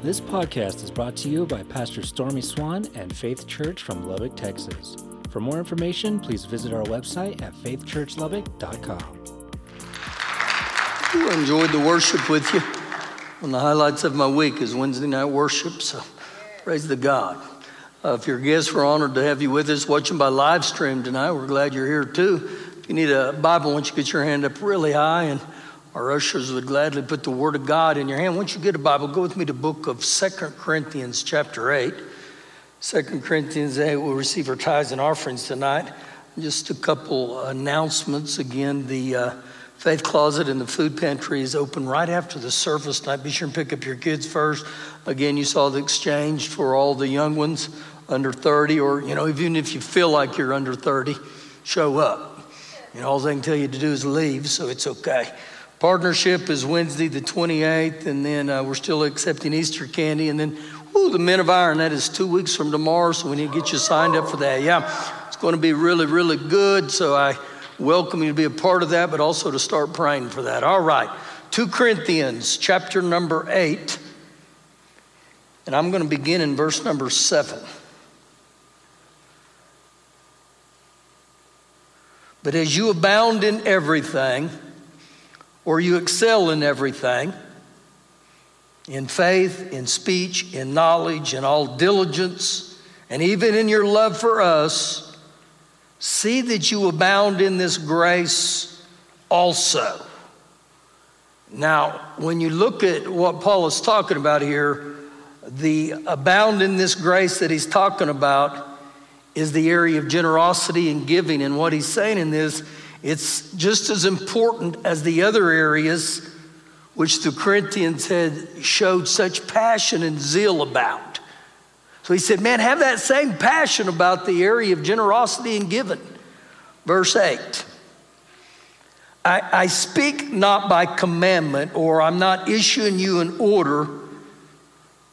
This podcast is brought to you by Pastor Stormy Swan and Faith Church from Lubbock, Texas. For more information, please visit our website at faithchurchlubbock.com. I enjoyed the worship with you. One of the highlights of my week is Wednesday night worship, so praise the God. Uh, if you're guests, we're honored to have you with us watching by live stream tonight. We're glad you're here too. If you need a Bible, once you get your hand up really high, and our ushers would gladly put the Word of God in your hand. Once you get a Bible, go with me to book of Second Corinthians chapter 8. 2 Corinthians 8, we'll receive our tithes and offerings tonight. Just a couple announcements. Again, the uh, Faith Closet and the food pantry is open right after the service tonight. Be sure and pick up your kids first. Again, you saw the exchange for all the young ones under 30, or, you know, even if you feel like you're under 30, show up. Know, all they can tell you to do is leave, so it's okay. Partnership is Wednesday the 28th, and then uh, we're still accepting Easter candy. And then, ooh, the Men of Iron, that is two weeks from tomorrow, so we need to get you signed up for that. Yeah, it's going to be really, really good. So I welcome you to be a part of that, but also to start praying for that. All right, 2 Corinthians chapter number 8, and I'm going to begin in verse number 7. But as you abound in everything, or you excel in everything, in faith, in speech, in knowledge, in all diligence, and even in your love for us, See that you abound in this grace also. Now, when you look at what Paul is talking about here, the abound in this grace that he's talking about is the area of generosity and giving. And what he's saying in this, it's just as important as the other areas which the Corinthians had showed such passion and zeal about. So he said, Man, have that same passion about the area of generosity and giving. Verse 8 I, I speak not by commandment, or I'm not issuing you an order,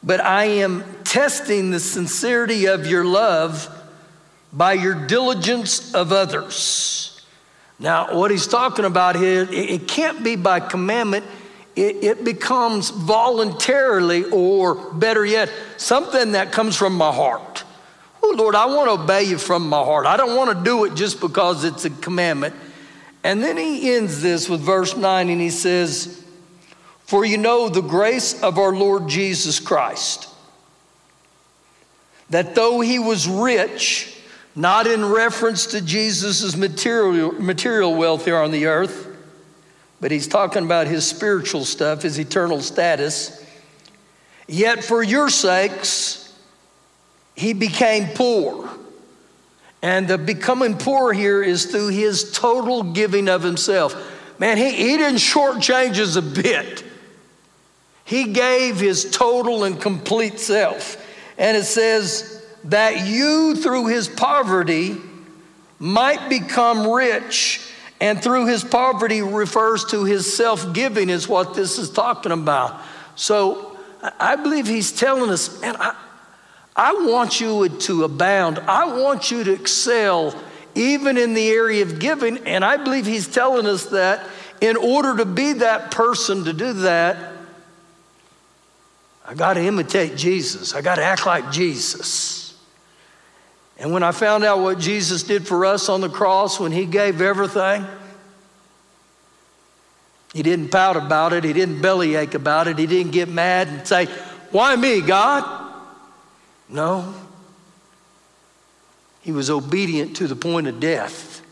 but I am testing the sincerity of your love by your diligence of others. Now, what he's talking about here, it can't be by commandment it, becomes voluntarily, or better yet, something that comes from my heart. Oh, Lord, I want to obey you from my heart. I don't want to do it just because it's a commandment. And then he ends this with verse 9 and he says, For you know the grace of our Lord Jesus Christ, that though he was rich, not in reference to Jesus' material, material wealth here on the earth, but he's talking about his spiritual stuff, his eternal status. Yet for your sakes, he became poor. And the becoming poor here is through his total giving of himself. Man, he, he didn't shortchange us a bit. He gave his total and complete self. And it says that you, through his poverty, might become rich and through his poverty refers to his self giving, is what this is talking about. So I believe he's telling us, man, I, I want you to abound. I want you to excel even in the area of giving. And I believe he's telling us that in order to be that person to do that, I got to imitate Jesus. I got to act like Jesus. And when I found out what Jesus did for us on the cross when he gave everything, he didn't pout about it, he didn't bellyache about it, he didn't get mad and say, Why me, God? No. He was obedient to the point of death.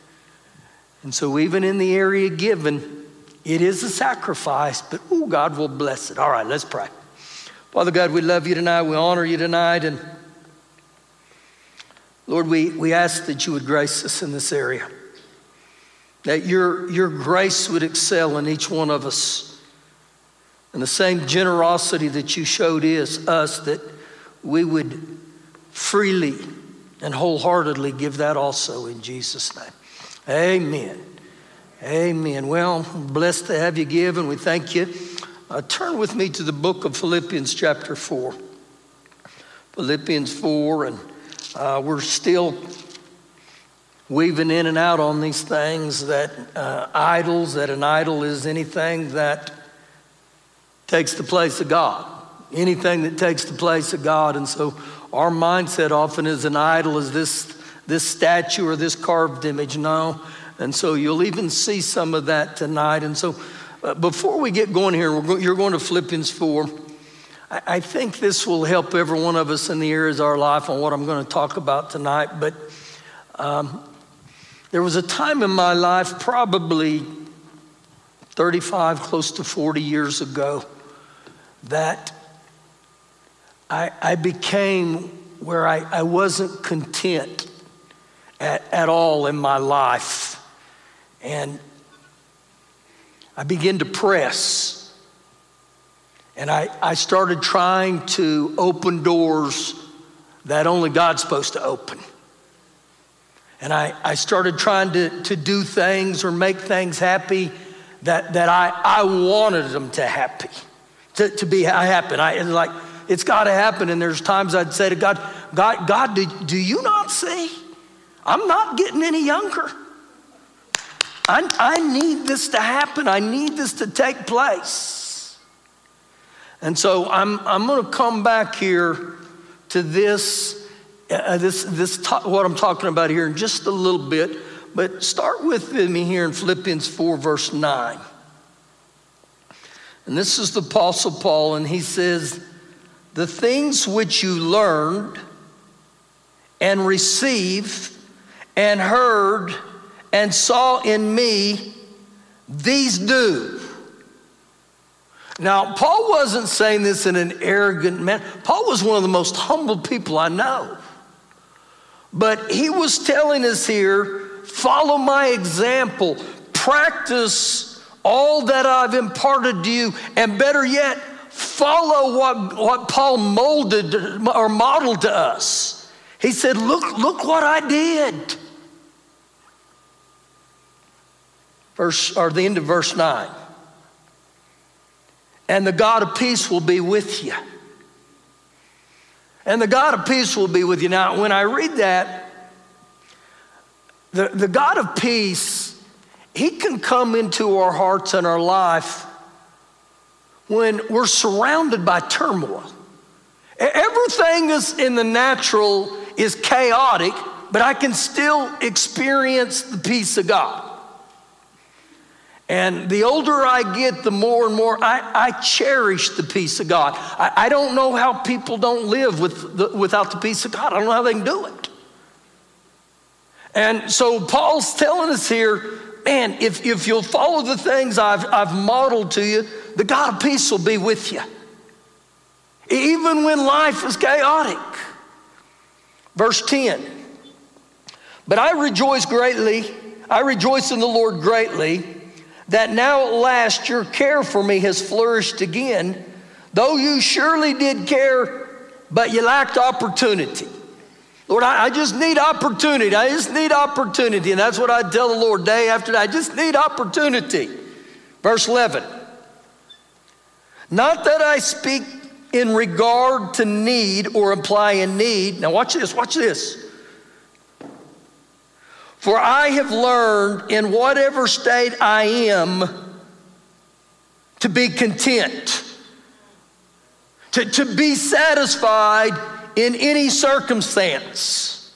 And so, even in the area given, it is a sacrifice, but oh, God will bless it. All right, let's pray. Father God, we love you tonight. We honor you tonight. And Lord, we, we ask that you would grace us in this area, that your, your grace would excel in each one of us, and the same generosity that you showed is us, that we would freely and wholeheartedly give that also in Jesus' name. Amen. Amen. Well, blessed to have you give, and we thank you. Uh, turn with me to the book of Philippians, chapter 4. Philippians 4 and uh, we're still weaving in and out on these things that uh, idols, that an idol is anything that takes the place of God. anything that takes the place of God. And so our mindset often is an idol, is this, this statue or this carved image. No. And so you'll even see some of that tonight. And so uh, before we get going here, go, you're going to Philippians 4. I, think this will help every one of us in the areas of our life on what I'm going to talk about tonight. But um, there was a time in my life, probably 35, close to 40 years ago, that I, I became where I, I wasn't content at, at all in my life. And I began to press. And I, I started trying to open doors that only God's supposed to open. And I, I started trying to, to do things or make things happy that, that I, I wanted them to happy, to, to be happen. I, like, it's got to happen. And there's times I'd say to God, God, God, do, do you not see? I'm not getting any younger. I, I need this to happen. I need this to take place. And so I'm, I'm going to come back here to this, uh, this, this ta- what I'm talking about here in just a little bit. But start with me here in Philippians 4, verse 9. And this is the Apostle Paul, and he says, The things which you learned and received and heard and saw in me, these do. Now, Paul wasn't saying this in an arrogant manner. Paul was one of the most humble people I know. But he was telling us here follow my example, practice all that I've imparted to you, and better yet, follow what, what Paul molded or modeled to us. He said, Look, look what I did. verse or the end of verse 9 and the god of peace will be with you. And the god of peace will be with you. Now when i read that the, the god of peace he can come into our hearts and our life when we're surrounded by turmoil. Everything is in the natural is chaotic but i can still experience the peace of god and the older I get, the more and more I, I cherish the peace of God. I, I don't know how people don't live with the, without the peace of God. I don't know how they can do it. And so Paul's telling us here, man, if, if you'll follow the things I've, I've modeled to you, the God of peace will be with you. Even when life is chaotic. Verse 10 But I rejoice greatly, I rejoice in the Lord greatly that now at last your care for me has flourished again, though you surely did care, but you lacked opportunity. Lord, I, just need opportunity. I just need opportunity. And that's what I tell the Lord day after day. I just need opportunity. Verse 11. Not that I speak in regard to need or imply a need. Now, watch this, watch this. For I have learned in whatever state I am to be content, to, to be satisfied in any circumstance.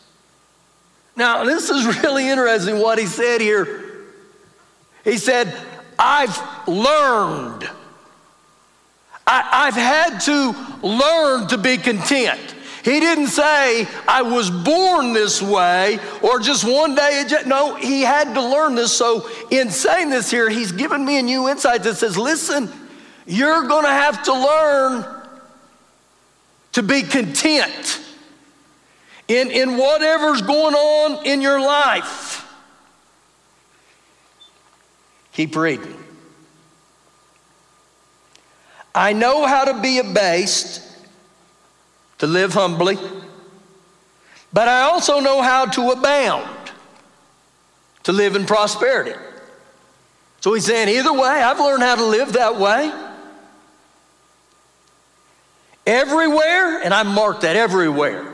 Now, this is really interesting what he said here. He said, I've learned. I, have had to learn to be content. He didn't say, I was born this way or just one day. No, he had to learn this. So, in saying this here, he's given me a new insight that says, listen, you're going to have to learn to be content in, in whatever's going on in your life. Keep reading. I know how to be abased to live humbly, but I also know how to abound, to live in prosperity. So he's saying, either way, I've learned how to live that way. Everywhere, and I marked that everywhere.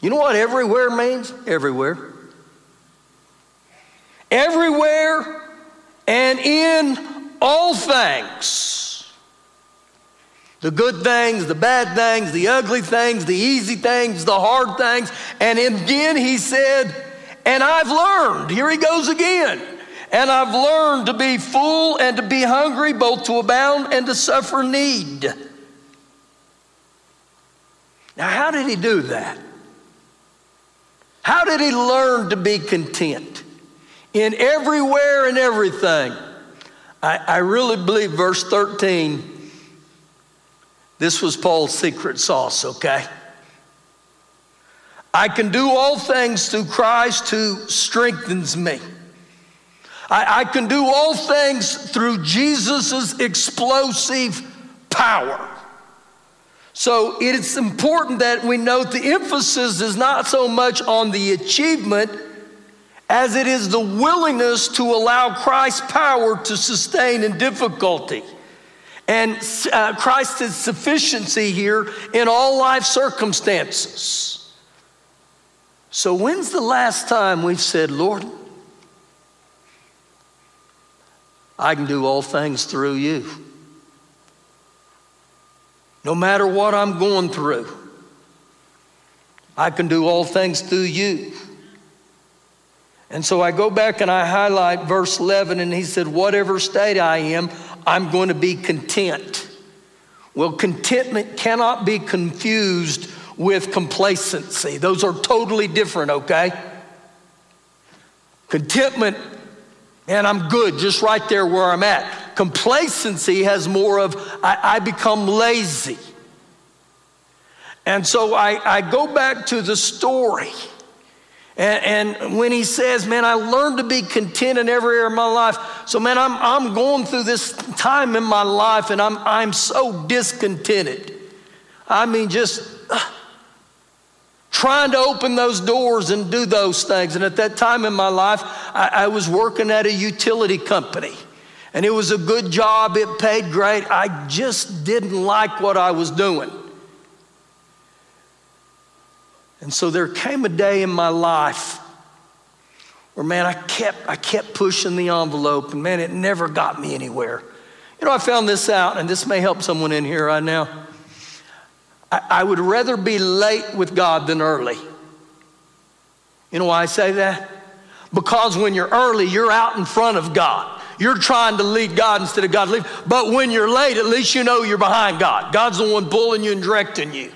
You know what everywhere means? Everywhere. Everywhere and in all things the good things, the bad things, the ugly things, the easy things, the hard things. And again, he said, and I've learned, here he goes again, and I've learned to be full and to be hungry, both to abound and to suffer need. Now, how did he do that? How did he learn to be content? In everywhere and everything. I, I really believe verse 13 this was Paul's secret sauce, okay? I can do all things through Christ who strengthens me. I, I can do all things through Jesus' explosive power. So it's important that we note the emphasis is not so much on the achievement as it is the willingness to allow Christ's power to sustain in difficulty and uh, Christ's sufficiency here in all life circumstances. So, when's the last time we've said, Lord, I can do all things through you? No matter what I'm going through, I can do all things through you. And so I go back and I highlight verse 11, and he said, Whatever state I am, I'm going to be content. Well, contentment cannot be confused with complacency. Those are totally different, okay? Contentment, and I'm good just right there where I'm at. Complacency has more of, I, I become lazy. And so I, I go back to the story. And, and, when he says, Man, I learned to be content in every area of my life. So, man, I'm, I'm going through this time in my life and I'm, I'm so discontented. I mean, just uh, trying to open those doors and do those things. And at that time in my life, I, I was working at a utility company. And it was a good job, it paid great. I just didn't like what I was doing. And so there came a day in my life where, man, I kept, I kept pushing the envelope, and man, it never got me anywhere. You know, I found this out, and this may help someone in here right now. I, I would rather be late with God than early. You know why I say that? Because when you're early, you're out in front of God. You're trying to lead God instead of God leading. But when you're late, at least you know you're behind God. God's the one pulling you and directing you.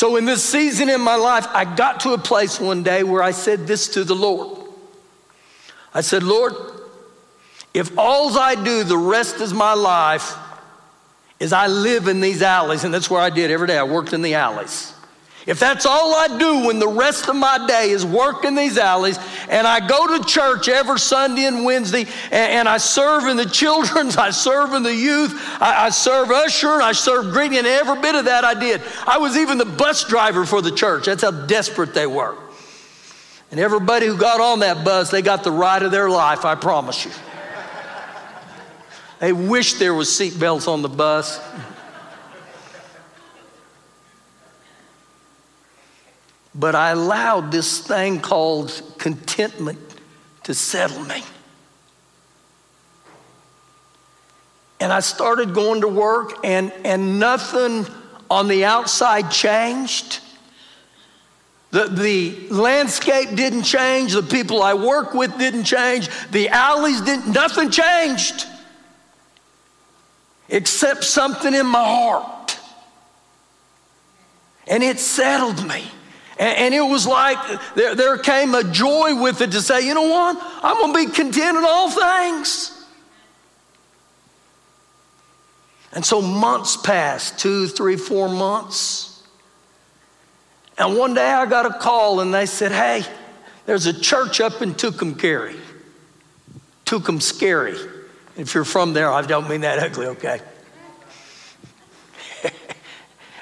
So, in this season in my life, I got to a place one day where I said this to the Lord. I said, Lord, if all I do the rest of my life is I live in these alleys, and that's where I did every day, I worked in the alleys. If that's all I do when the rest of my day is work in these alleys, and I go to church every Sunday and Wednesday, and, and I serve in the children's, I serve in the youth, I, I serve usher, and I serve greeting, and every bit of that I did. I was even the bus driver for the church. That's how desperate they were. And everybody who got on that bus, they got the ride of their life, I promise you. They wish there was seatbelts on the bus. But I allowed this thing called contentment to settle me. And I started going to work, and, and nothing on the outside changed. The, the landscape didn't change. The people I work with didn't change. The alleys didn't, nothing changed except something in my heart. And it settled me. And, and it was like there, there came a joy with it to say, you know what? I'm going to be content in all things. And so months passed two, three, four months. And one day I got a call and they said, hey, there's a church up in Tucumcari. Tucumscary. If you're from there, I don't mean that ugly, okay?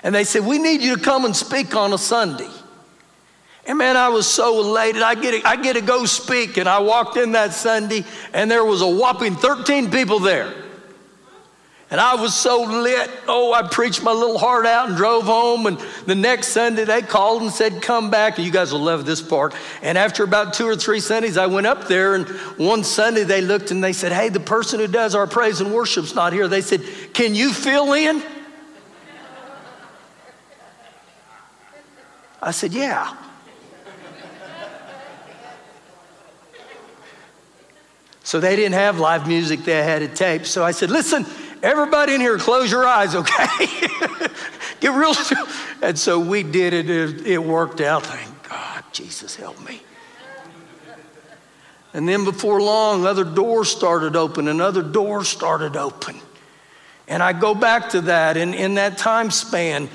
and they said, we need you to come and speak on a Sunday. And man, I was so elated. I get, to, I get to go speak. And I walked in that Sunday, and there was a whopping 13 people there. And I was so lit. Oh, I preached my little heart out and drove home. And the next Sunday, they called and said, Come back. And you guys will love this part. And after about two or three Sundays, I went up there. And one Sunday, they looked and they said, Hey, the person who does our praise and worship's not here. They said, Can you fill in? I said, Yeah. So they didn't have live music, they had a tape. So I said, Listen, everybody in here, close your eyes, okay? Get real. And so we did it, it, worked out. Thank God, Jesus help me. And then before long, other doors started open and other doors started open. And I go back to that, and in that time span,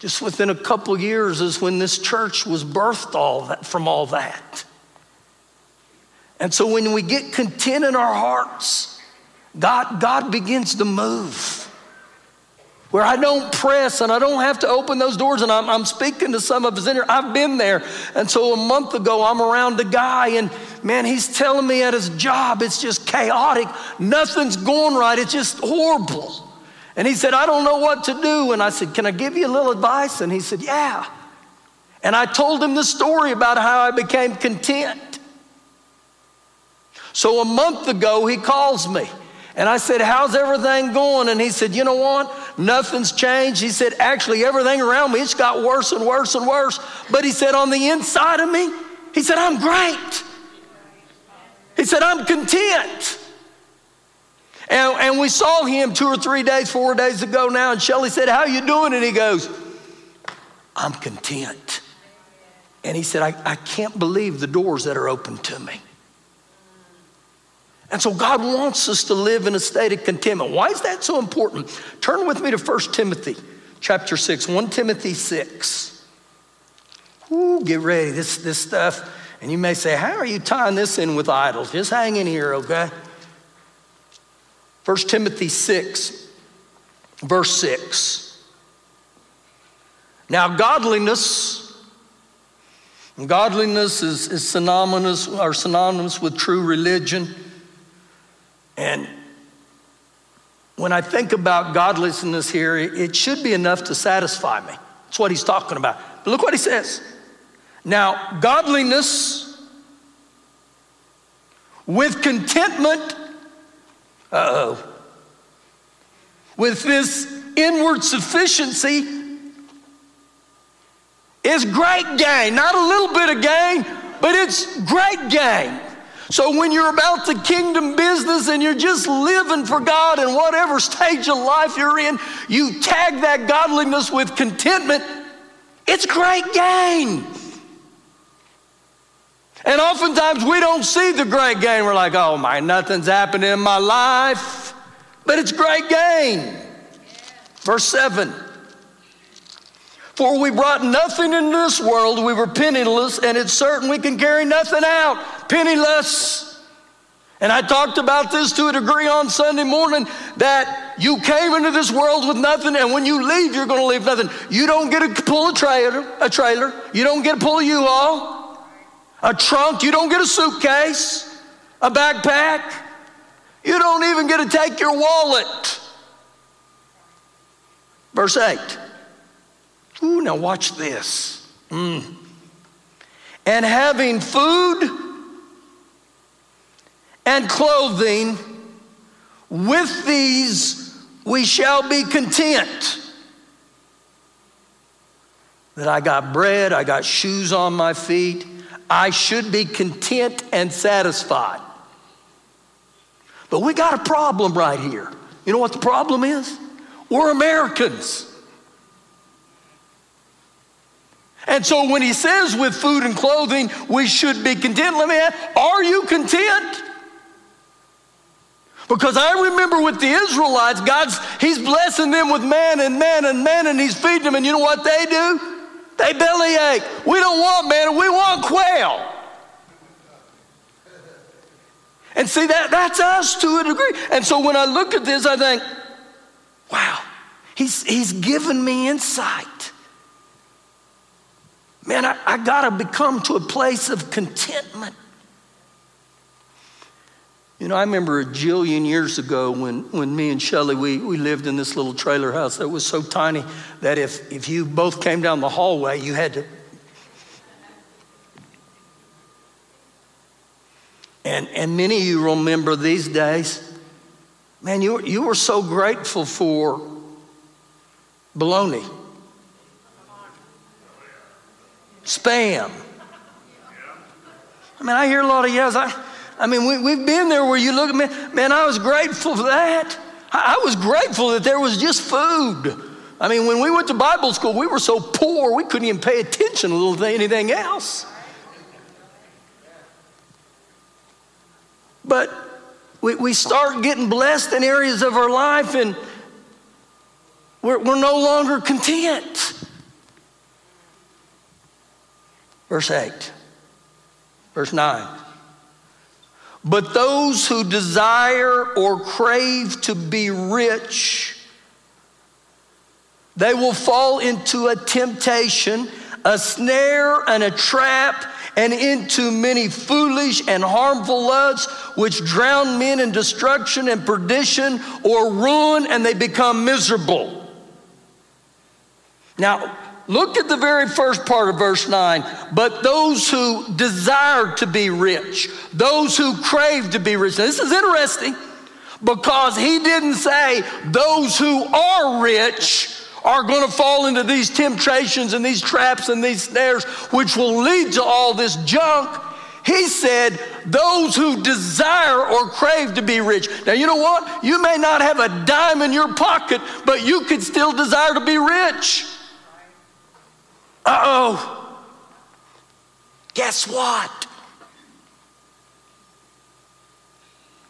just within a couple years is when this church was birthed all that, from all that. And so when we get content in our hearts, God, God begins to move. Where I don't press and I don't have to open those doors. And I'm, I'm speaking to some of us in here. I've been there. And so a month ago, I'm around a guy, and man, he's telling me at his job it's just chaotic. Nothing's going right. It's just horrible. And he said, I don't know what to do. And I said, Can I give you a little advice? And he said, Yeah. And I told him the story about how I became content. So a month ago, he calls me. And I said, How's everything going? And he said, You know what? Nothing's changed. He said, Actually, everything around me, it's got worse and worse and worse. But he said, On the inside of me, he said, I'm great. He said, I'm content. And, and we saw him two or three days, four days ago now, and Shelly said, How you doing? And he goes, I'm content. And he said, I, I can't believe the doors that are open to me. And so God wants us to live in a state of contentment. Why is that so important? Turn with me to 1 Timothy chapter 6, 1 Timothy 6. Ooh, get ready. This, this stuff. And you may say, How are you tying this in with idols? Just hang in here, okay? 1 Timothy 6, verse 6. Now, godliness, godliness is, is synonymous, or synonymous with true religion. And when I think about godlessness here, it should be enough to satisfy me. That's what he's talking about. But look what he says. Now, godliness with contentment, oh, with this inward sufficiency is great gain. Not a little bit of gain, but it's great gain. So when you're about the kingdom business and you're just living for God in whatever stage of life you're in, you tag that godliness with contentment, it's great gain. And oftentimes we don't see the great gain. We're like, oh my, nothing's happening in my life. But it's great gain. Verse 7 For we brought nothing into this world, we were penniless, and it's certain we can carry nothing out penniless. And I talked about this to a degree on Sunday morning that you came into this world with nothing, and when you leave, you're going to leave nothing. You don't get to pull a trailer, a trailer. You don't get to pull a U-Haul, a trunk. You don't get a suitcase, a backpack. You don't even get to take your wallet. Verse 8. Ooh, now watch this. Mm. And having food and clothing, with these we shall be content. That I got bread, I got shoes on my feet, I should be content and satisfied. But we got a problem right here. You know what the problem is? We're Americans. And so when he says with food and clothing, we should be content, let me ask, are you content? Because I remember with the Israelites, God's, He's blessing them with man and man and man, and He's feeding them. And you know what they do? They bellyache. We don't want man, we want quail. And see, that, that's us to a degree. And so when I look at this, I think, wow, He's, he's given me insight. Man, I, I got to become to a place of contentment. You know, I remember a jillion years ago when, when me and Shelly, we, we lived in this little trailer house that was so tiny that if, if you both came down the hallway, you had to. And, and many of you remember these days, man, you, you were so grateful for bologna. Spam. I mean, I hear a lot of yes. I, I mean, we, we've been there where you look at me, man, I was grateful for that. I, I was grateful that there was just food. I mean, when we went to Bible school, we were so poor we couldn't even pay attention to little anything else. But we, we start getting blessed in areas of our life and we're, we're no longer content. Verse 8, verse 9. But those who desire or crave to be rich, they will fall into a temptation, a snare, and a trap, and into many foolish and harmful lusts, which drown men in destruction and perdition or ruin, and they become miserable. Now, Look at the very first part of verse 9. But those who desire to be rich, those who crave to be rich. Now, this is interesting because he didn't say those who are rich are going to fall into these temptations and these traps and these snares, which will lead to all this junk. He said, those who desire or crave to be rich. Now, you know what? You may not have a dime in your pocket, but you could still desire to be rich. Uh oh. Guess what?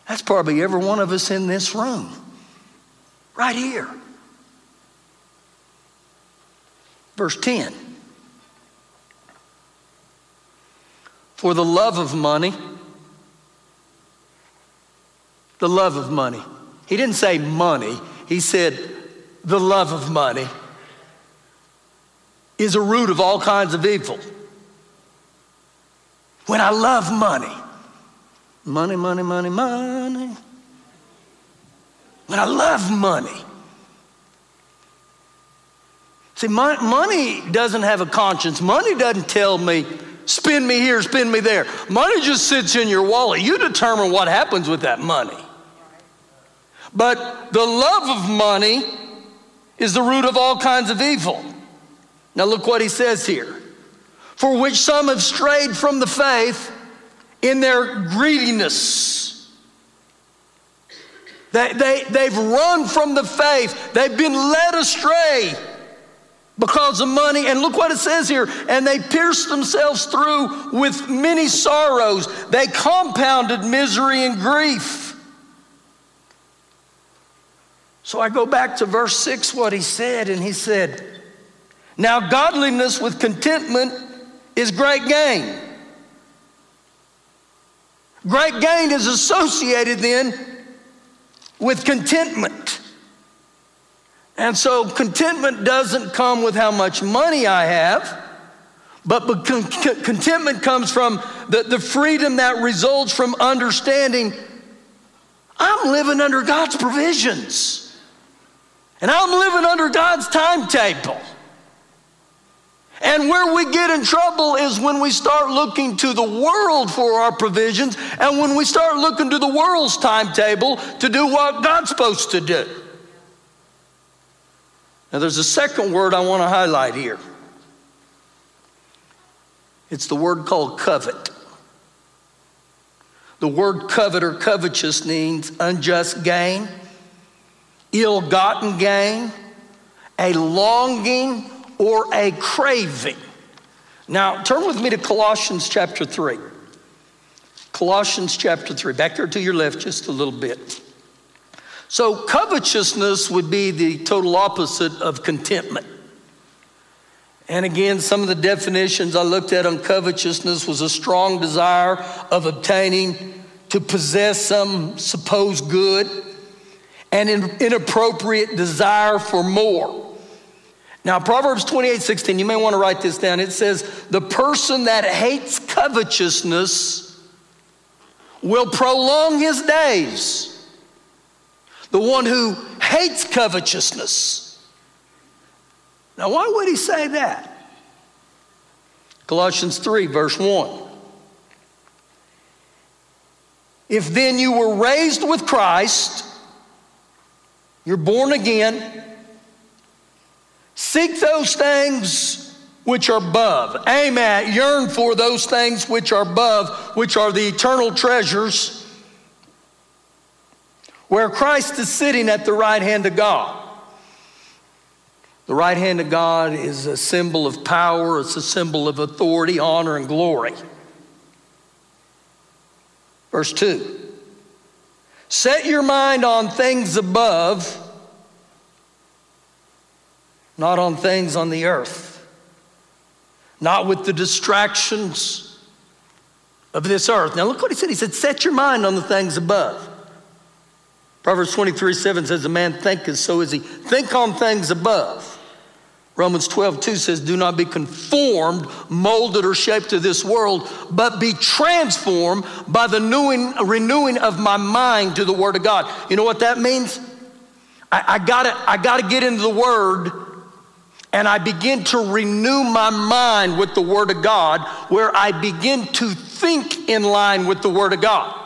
That's probably every one of us in this room, right here. Verse 10 For the love of money, the love of money. He didn't say money, he said the love of money is a root of all kinds of evil. When I love money, money, money, money, money. When I love money. See, money doesn't have a conscience. Money doesn't tell me, spend me here, spend me there. Money just sits in your wallet. You determine what happens with that money. But the love of money is the root of all kinds of evil. Now, look what he says here. For which some have strayed from the faith in their greediness. They, they, they've run from the faith, they've been led astray because of money. And look what it says here and they pierced themselves through with many sorrows, they compounded misery and grief. So I go back to verse 6, what he said, and he said, now, godliness with contentment is great gain. Great gain is associated then with contentment. And so, contentment doesn't come with how much money I have, but contentment comes from the, the freedom that results from understanding I'm living under God's provisions, and I'm living under God's timetable. And where we get in trouble is when we start looking to the world for our provisions and when we start looking to the world's timetable to do what God's supposed to do. Now, there's a second word I want to highlight here. It's the word called covet. The word covet or covetous means unjust gain, ill gotten gain, a longing or a craving. Now, turn with me to Colossians chapter 3. Colossians chapter 3. Back there to your left just a little bit. So, covetousness would be the total opposite of contentment. And again, some of the definitions I looked at on covetousness was a strong desire of obtaining to possess some supposed good, and an inappropriate desire for more. Now, Proverbs 28 16, you may want to write this down. It says, The person that hates covetousness will prolong his days. The one who hates covetousness. Now, why would he say that? Colossians 3, verse 1. If then you were raised with Christ, you're born again Seek those things which are above. Aim at, yearn for those things which are above, which are the eternal treasures, where Christ is sitting at the right hand of God. The right hand of God is a symbol of power, it's a symbol of authority, honor, and glory. Verse 2 Set your mind on things above, not on things on the earth not with the distractions of this earth. Now, look what he said. He said, Set your mind on the things above. Proverbs 23 7 says, A man thinketh, so is he. Think on things above. Romans 12, 2 says, Do not be conformed, molded, or shaped to this world, but be transformed by the renewing, renewing of my mind to the Word of God. You know what that means? I, I, gotta, I gotta get into the Word and I begin to renew my mind with the Word of God, where I begin to think in line with the Word of God.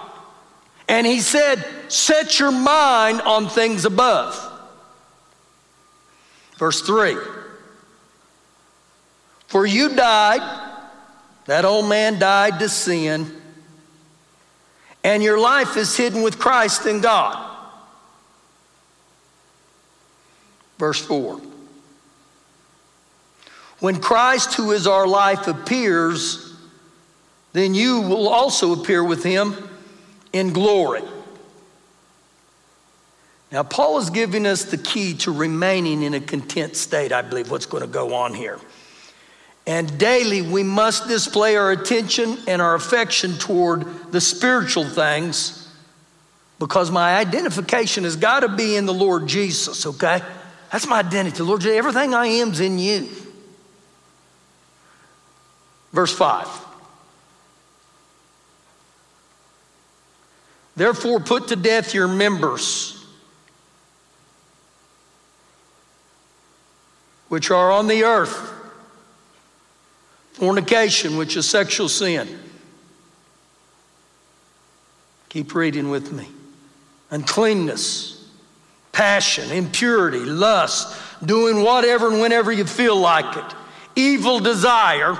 And he said, Set your mind on things above. Verse 3 For you died, that old man died to sin, and your life is hidden with Christ in God. Verse 4 when Christ, who is our life, appears, then you will also appear with him in glory. Now, Paul is giving us the key to remaining in a content state, I believe, what's going to go on here. And daily, we must display our attention and our affection toward the spiritual things because my identification has got to be in the Lord Jesus, okay? That's my identity. Lord, Jesus, everything I am is in you. Verse 5. Therefore, put to death your members, which are on the earth fornication, which is sexual sin. Keep reading with me. Uncleanness, passion, impurity, lust, doing whatever and whenever you feel like it, evil desire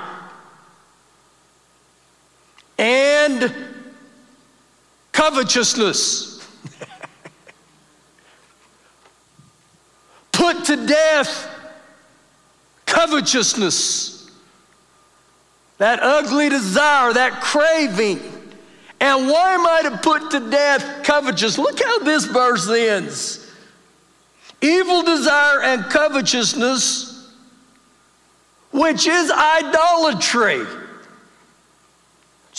and covetousness. Put to death covetousness, that ugly desire, that craving. And why am I to put to death covetousness? Look how this verse ends. Evil desire and covetousness, which is idolatry.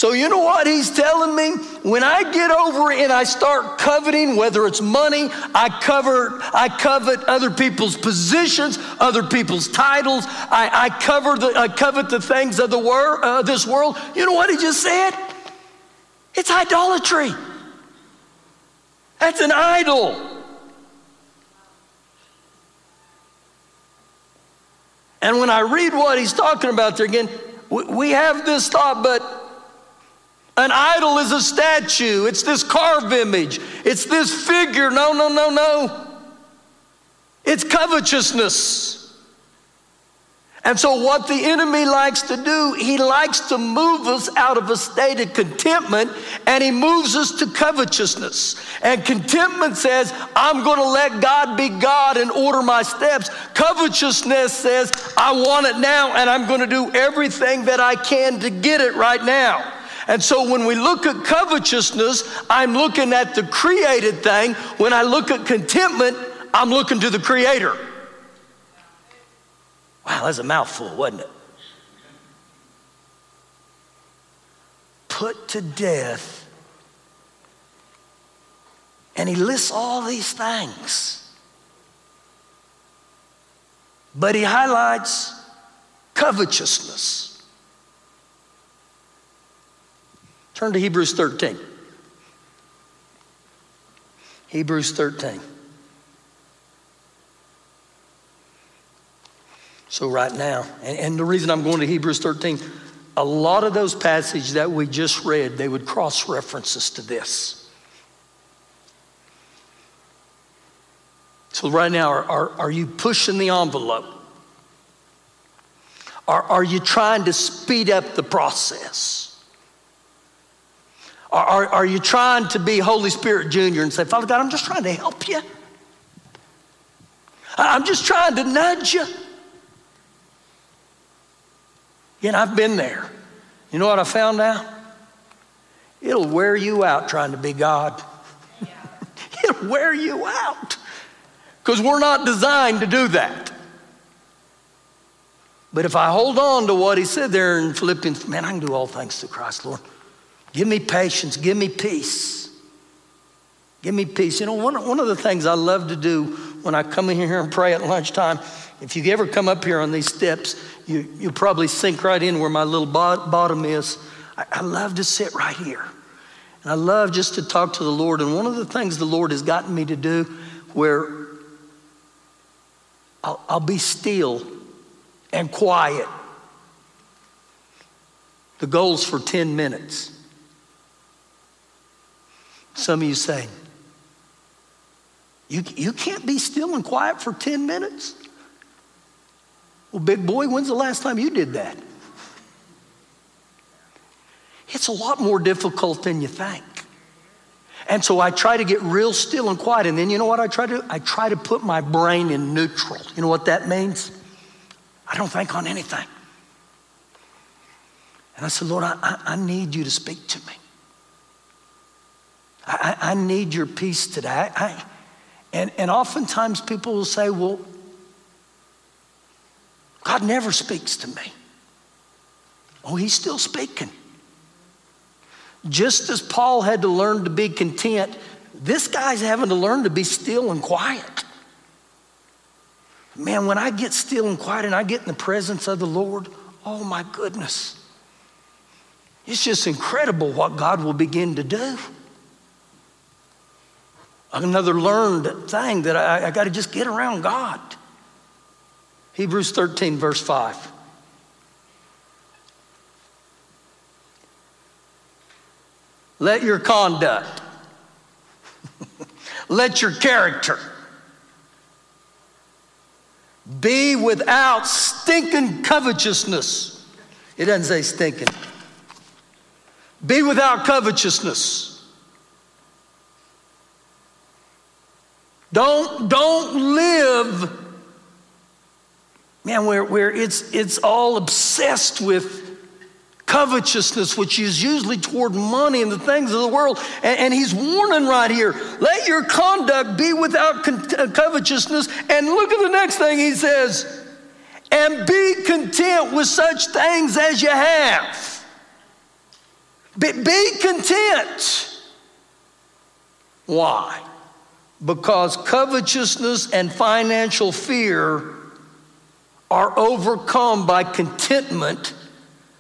So, you know what he's telling me? When I get over and I start coveting, whether it's money, I cover, I covet other people's positions, other people's titles, I, I cover the, I covet the things of the world, uh, this world. You know what he just said? It's idolatry. That's an idol. And when I read what he's talking about there again, we have this thought, but an idol is a statue, it's this carved image, it's this figure. No, no, no, no. It's covetousness. And so, what the enemy likes to do, he likes to move us out of a state of contentment and he moves us to covetousness. And contentment says, I'm going to let God be God and order my steps. Covetousness says, I want it now and I'm going to do everything that I can to get it right now. And so when we look at covetousness, I'm looking at the created thing. When I look at contentment, I'm looking to the creator. Wow, that's a mouthful, wasn't it? Put to death. And he lists all these things. But he highlights covetousness. Turn to Hebrews 13. Hebrews 13. So, right now, and, and, the reason I'm going to Hebrews 13, a lot of those passages that we just read, they would cross references to this. So, right now, are, are, are you pushing the envelope? Are, are you trying to speed up the process? Are, are, are you trying to be Holy Spirit Junior and say, Father God, I'm just trying to help you? I'm just trying to nudge you. Again, I've been there. You know what I found out? It'll wear you out trying to be God. It'll wear you out because we're not designed to do that. But if I hold on to what he said there in Philippians, man, I can do all things through Christ, Lord. Give me patience, give me peace. Give me peace. You know, one, one of the things I love to do when I come in here and pray at lunchtime, if you ever come up here on these steps, you, you probably sink right in where my little bottom is. I, I love to sit right here. And I love just to talk to the Lord. And one of the things the Lord has gotten me to do where I'll, I'll be still and quiet. The goal's for 10 minutes. Some of you say, you, you can't be still and quiet for 10 minutes? Well, big boy, when's the last time you did that? It's a lot more difficult than you think. And so I try to get real still and quiet. And then you know what I try to do? I try to put my brain in neutral. You know what that means? I don't think on anything. And I said, Lord, I, I need you to speak to me. I, I need your peace today. I, and, and oftentimes people will say, well, God never speaks to me. Oh, he's still speaking. Just as Paul had to learn to be content, this guy's having to learn to be still and quiet. Man, when I get still and quiet and I get in the presence of the Lord, oh my goodness. It's just incredible what God will begin to do. Another learned thing that I, I got to just get around God. Hebrews 13, verse 5. Let your conduct, let your character be without stinking covetousness. It doesn't say stinking. Be without covetousness. Don't, don't live, man, where, where it's, it's all obsessed with covetousness, which is usually toward money and the things of the world. And, and he's warning right here let your conduct be without con- uh, covetousness. And look at the next thing he says and be content with such things as you have. Be, be content. Why? Because covetousness and financial fear are overcome by contentment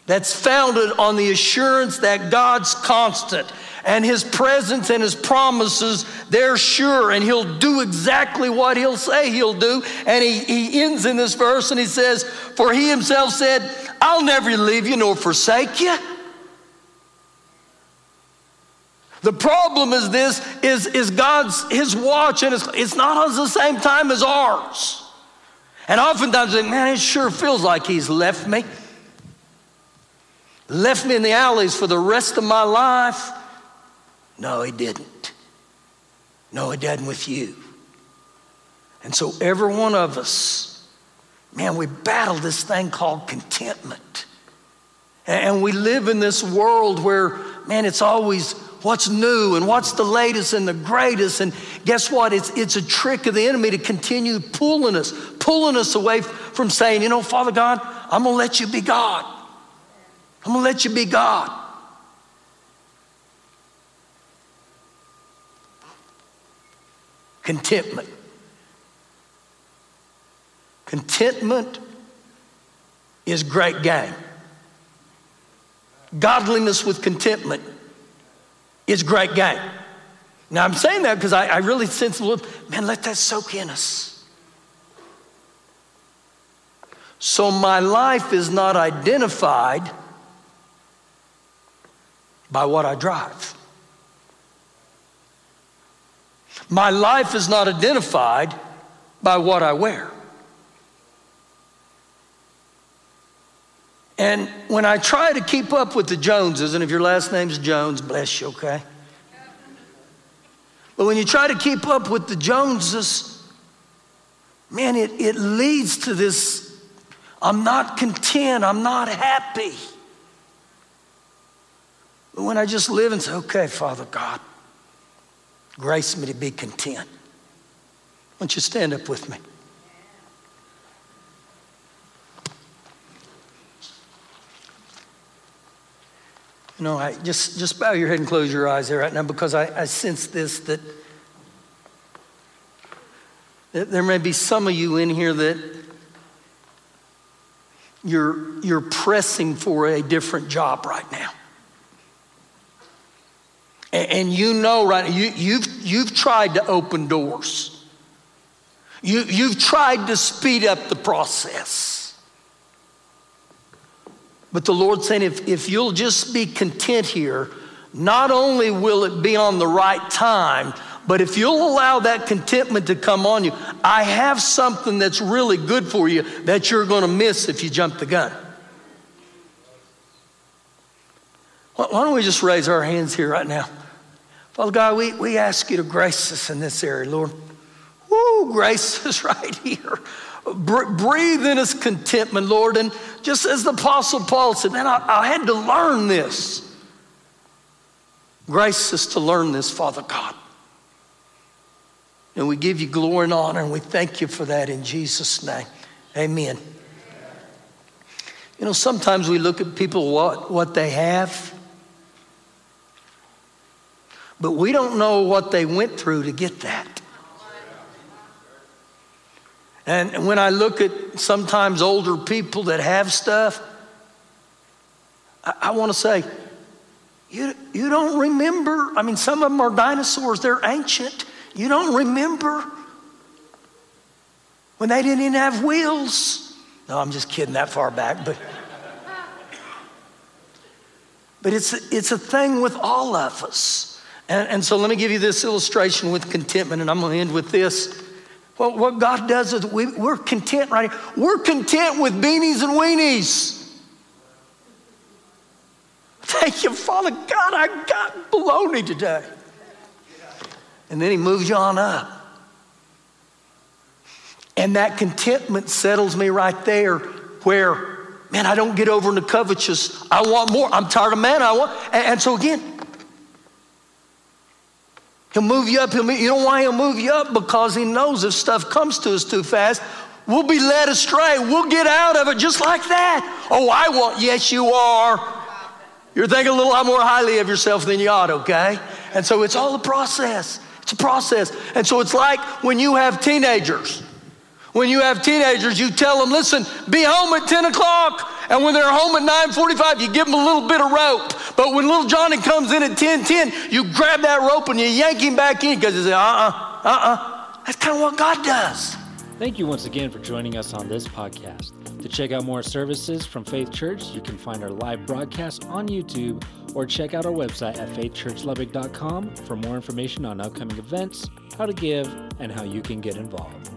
that's founded on the assurance that God's constant and his presence and his promises, they're sure, and he'll do exactly what he'll say he'll do. And he, he ends in this verse and he says, For he himself said, I'll never leave you nor forsake you. The problem is this is, is God's his watch, and it's, it's not at the same time as ours. And oftentimes, man, it sure feels like he's left me left me in the alleys for the rest of my life? No, he didn't. No, he didn't with you. And so, every one of us, man, we battle this thing called contentment. And we live in this world where, man, it's always what's new and what's the latest and the greatest. And guess what? It's, it's a trick of the enemy to continue pulling us, pulling us away from saying, you know, Father God, I'm going to let you be God. I'm going to let you be God. Contentment. Contentment is great gain. Godliness with contentment is great gain. Now, I'm saying that because I, I, really sense a little, man, let that soak in us. So my life is not identified by what I drive. My life is not identified by what I wear. And when I try to keep up with the Joneses, and if your last name's Jones, bless you, okay? But when you try to keep up with the Joneses, man, it, it leads to this I'm not content, I'm not happy. But when I just live and say, okay, Father God, grace me to be content. Why don't you stand up with me? You know, I just, just bow your head and close your eyes there right now because I, I sense this that, that there may be some of you in here that you're, you're pressing for a different job right now. And, and you know, right, you, you've, you've tried to open doors. You, you've tried to speed up the process. But the Lord's saying, if, if you'll just be content here, not only will it be on the right time, but if you'll allow that contentment to come on you, I have something that's really good for you that you're going to miss if you jump the gun. Why don't we just raise our hands here right now? Father God, we, we ask you to grace us in this area, Lord. Woo, grace us right here. Breathe in us contentment, Lord. And just as the Apostle Paul said, man, I, I had to learn this. Grace us to learn this, Father God. And we give you glory and honor, and we thank you for that in Jesus' name. Amen. You know, sometimes we look at people what, what they have, but we don't know what they went through to get that. And when I look at sometimes older people that have stuff, I, I want to say, you, you don't remember. I mean, some of them are dinosaurs, they're ancient. You don't remember when they didn't even have wheels. No, I'm just kidding that far back, but. But it's, it's a thing with all of us. And, and so let me give you this illustration with contentment, and I'm going to end with this. What God does is we, we're content right here. We're content with beanies and weenies. Thank you, Father God, I got baloney today. And then he moves you on up. And that contentment settles me right there where, man, I don't get over into covetous. I want more. I'm tired of man. I want. And, and so again, he'll move you up. He'll move, you know why he'll move you up? Because he knows if stuff comes to us too fast, we'll be led astray. We'll get out of it just like that. Oh, I want, yes, you are. You're thinking a little more highly of yourself than you ought, okay? And so it's all a process. It's a process. And so it's like when you have teenagers. When you have teenagers, you tell them, listen, be home at 10 o'clock. And when they're home at 9.45, you give them a little bit of rope. But when little Johnny comes in at 10.10, you grab that rope and you yank him back in because you say, uh-uh, uh-uh. That's kind of what God does. Thank you once again for joining us on this podcast. To check out more services from Faith Church, you can find our live broadcast on YouTube or check out our website at faithchurchlubbock.com for more information on upcoming events, how to give, and how you can get involved.